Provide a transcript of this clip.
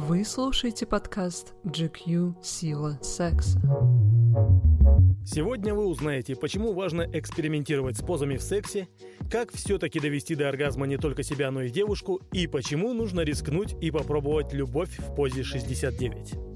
Вы слушаете подкаст GQ «Сила секса». Сегодня вы узнаете, почему важно экспериментировать с позами в сексе, как все-таки довести до оргазма не только себя, но и девушку, и почему нужно рискнуть и попробовать любовь в позе 69.